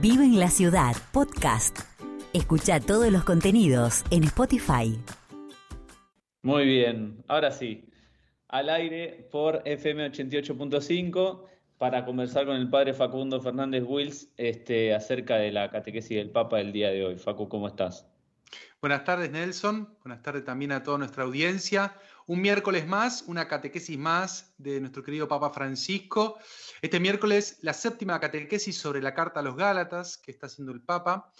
Vive en la Ciudad, podcast. Escucha todos los contenidos en Spotify. Muy bien, ahora sí, al aire por FM 88.5 para conversar con el padre Facundo Fernández Wills este, acerca de la catequesis del Papa del día de hoy. Facu, ¿cómo estás? Buenas tardes, Nelson. Buenas tardes también a toda nuestra audiencia. Un miércoles más, una catequesis más de nuestro querido Papa Francisco. Este miércoles, la séptima catequesis sobre la carta a los Gálatas que está haciendo el Papa.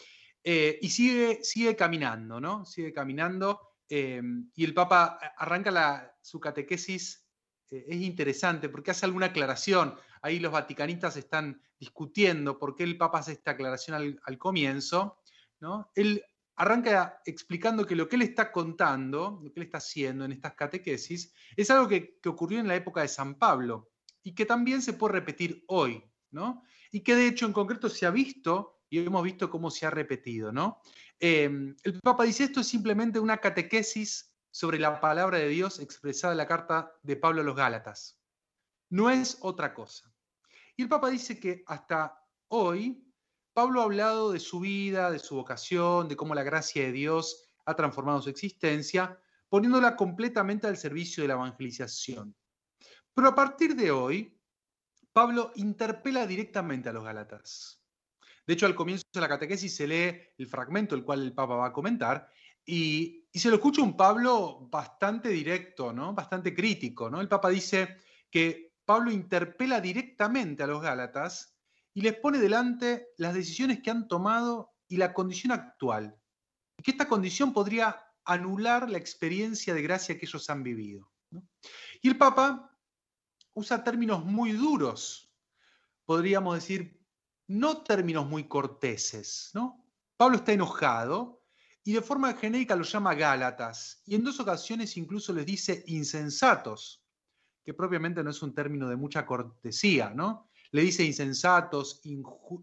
Eh, y sigue, sigue caminando, ¿no? Sigue caminando. Eh, y el Papa arranca su catequesis. Eh, es interesante porque hace alguna aclaración. Ahí los vaticanistas están discutiendo por qué el Papa hace esta aclaración al, comienzo. ¿no? Él arranca explicando que lo que él está contando, lo que él está haciendo en estas catequesis, es algo que, ocurrió en la época de San Pablo y que también se puede repetir hoy, ¿no? Y que de hecho en concreto se ha visto y hemos visto cómo se ha repetido, ¿no? Em, el Papa dice esto es simplemente una catequesis sobre la palabra de Dios expresada en la carta de Pablo a los Gálatas. No es otra cosa. Y el Papa dice que hasta hoy Pablo ha hablado de su vida, de su vocación, de cómo la gracia de Dios ha transformado su existencia, poniéndola completamente al servicio de la evangelización. Pero a partir de hoy, Pablo interpela directamente a los Gálatas. De hecho, al comienzo de la catequesis se lee el fragmento, el cual el Papa va a comentar, y, se lo escucha un Pablo bastante directo, ¿no? bastante crítico. ¿no? El Papa dice que Pablo interpela directamente a los Gálatas y les pone delante las decisiones que han tomado y la condición actual. Y que esta condición podría anular la experiencia de gracia que ellos han vivido. Y el Papa usa términos muy duros, podríamos decir, no términos muy corteses. ¿no? Pablo está enojado y de forma genérica los llama Gálatas, y en dos ocasiones incluso les dice insensatos, que propiamente no es un término de mucha cortesía, ¿no? Le dice insensatos,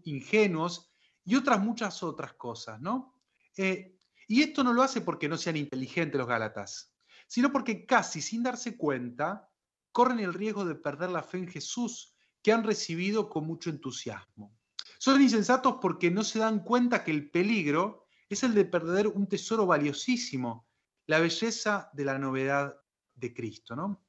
ingenuos y otras muchas otras cosas, ¿no? Eh, y esto no lo hace porque no sean inteligentes los Gálatas, sino porque casi sin darse cuenta corren el riesgo de perder la fe en Jesús que han recibido con mucho entusiasmo. Son insensatos porque no se dan cuenta que el peligro es el de perder un tesoro valiosísimo, la belleza de la novedad de Cristo, ¿no?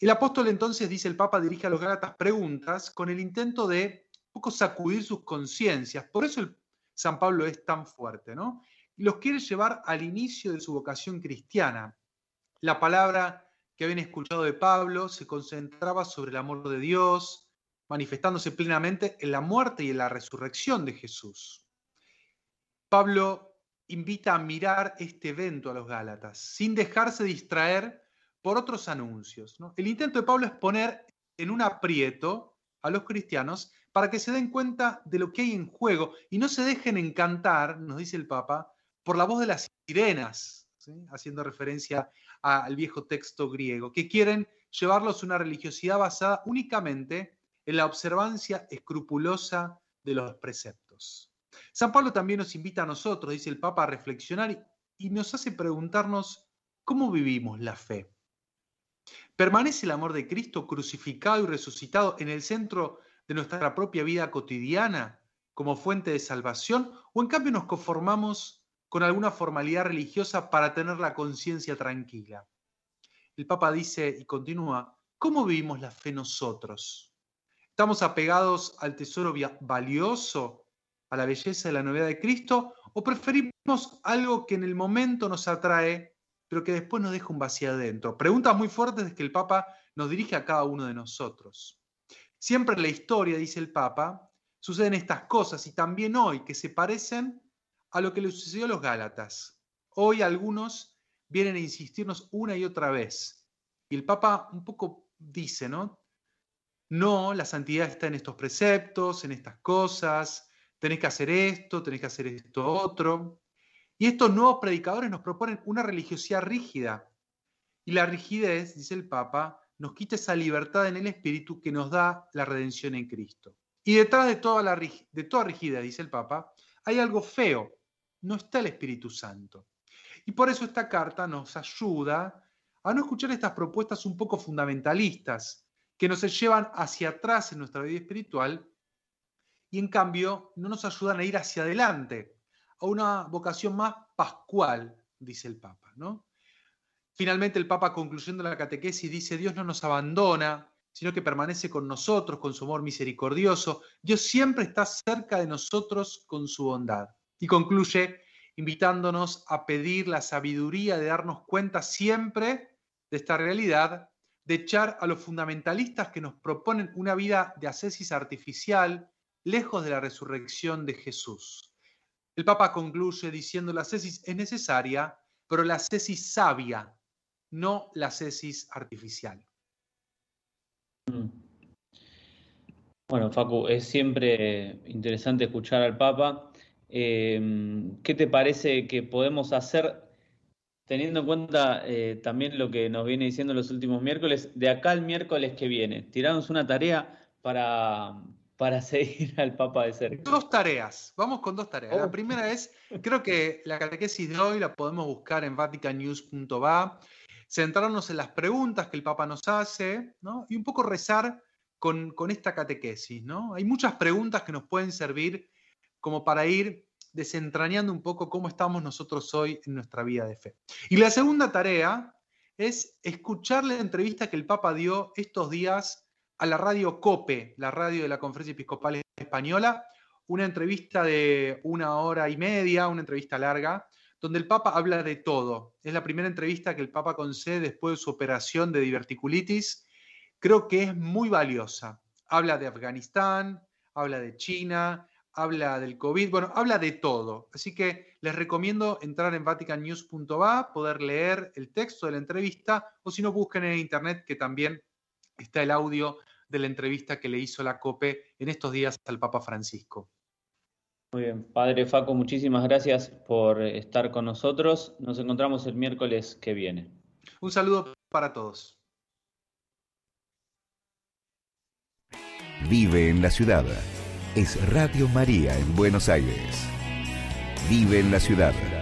El apóstol entonces, dice el Papa, dirige a los Gálatas preguntas con el intento de un poco sacudir sus conciencias. Por eso San Pablo es tan fuerte, ¿no? Y los quiere llevar al inicio de su vocación cristiana. La palabra que habían escuchado de Pablo se concentraba sobre el amor de Dios, manifestándose plenamente en la muerte y en la resurrección de Jesús. Pablo invita a mirar este evento a los Gálatas, sin dejarse distraer por otros anuncios. El intento de Pablo es poner en un aprieto a los cristianos para que se den cuenta de lo que hay en juego y no se dejen encantar, nos dice el Papa, por la voz de las sirenas, haciendo referencia al viejo texto griego, que quieren llevarlos a una religiosidad basada únicamente en la observancia escrupulosa de los preceptos. San Pablo también nos invita a nosotros, dice el Papa, a reflexionar y nos hace preguntarnos cómo vivimos la fe. ¿Permanece el amor de Cristo crucificado y resucitado en el centro de nuestra propia vida cotidiana como fuente de salvación? ¿O en cambio nos conformamos con alguna formalidad religiosa para tener la conciencia tranquila? El Papa dice y continúa, ¿cómo vivimos la fe nosotros? ¿Estamos apegados al tesoro valioso, a la belleza de la novedad de Cristo? ¿O preferimos algo que en el momento nos atrae pero que después nos deja un vacío adentro. Preguntas muy fuertes que el Papa nos dirige a cada uno de nosotros. Siempre en la historia, dice el Papa, suceden estas cosas y también hoy que se parecen a lo que le sucedió a los Gálatas. Hoy algunos vienen a insistirnos una y otra vez. Y el Papa un poco dice, ¿no? No, la santidad está en estos preceptos, en estas cosas, tenés que hacer esto, tenés que hacer esto otro. Y estos nuevos predicadores nos proponen una religiosidad rígida. Y la rigidez, dice el Papa, nos quita esa libertad en el espíritu que nos da la redención en Cristo. Y detrás de toda, la, rigidez, dice el Papa, hay algo feo. No está el Espíritu Santo. Y por eso esta carta nos ayuda a no escuchar estas propuestas un poco fundamentalistas que nos llevan hacia atrás en nuestra vida espiritual y en cambio no nos ayudan a ir hacia adelante, a una vocación más pascual, dice el Papa. ¿no? Finalmente el Papa, concluyendo la catequesis, dice, Dios no nos abandona, sino que permanece con nosotros con su amor misericordioso. Dios siempre está cerca de nosotros con su bondad. Y concluye invitándonos a pedir la sabiduría de darnos cuenta siempre de esta realidad, de echar a los fundamentalistas que nos proponen una vida de ascesis artificial, lejos de la resurrección de Jesús. El Papa concluye diciendo la ascesis es necesaria, pero la ascesis sabia, no la ascesis artificial. Mm. Bueno, Facu, es siempre interesante escuchar al Papa. Em, ¿Qué te parece que podemos hacer teniendo en cuenta eh, también lo que nos viene diciendo los últimos miércoles, de acá al miércoles que viene? Tiramos una tarea para, para seguir al Papa de cerca. Dos tareas, vamos con dos tareas. La oh. primera es, creo que la catequesis de hoy la podemos buscar en vaticanews.va centrarnos en las preguntas que el Papa nos hace y un poco rezar con, esta catequesis. ¿no? Hay muchas preguntas que nos pueden servir como para ir desentrañando un poco cómo estamos nosotros hoy en nuestra vida de fe. Y la segunda tarea es escuchar la entrevista que el Papa dio estos días a la radio COPE, la radio de la Conferencia Episcopal Española, una entrevista de una hora y media, una entrevista larga, donde el Papa habla de todo. Es la primera entrevista que el Papa concede después de su operación de diverticulitis. Creo que es muy valiosa. Habla de Afganistán, habla de China, habla del COVID, bueno, habla de todo. Así que les recomiendo entrar en vaticannews.va, poder leer el texto de la entrevista o si no, busquen en internet que también está el audio de la entrevista que le hizo la COPE en estos días al Papa Francisco. Muy bien, Padre Faco, muchísimas gracias por estar con nosotros. Nos encontramos el miércoles que viene. Un saludo para todos. Vive en la ciudad. Es Radio María en Buenos Aires. Vive en la ciudad.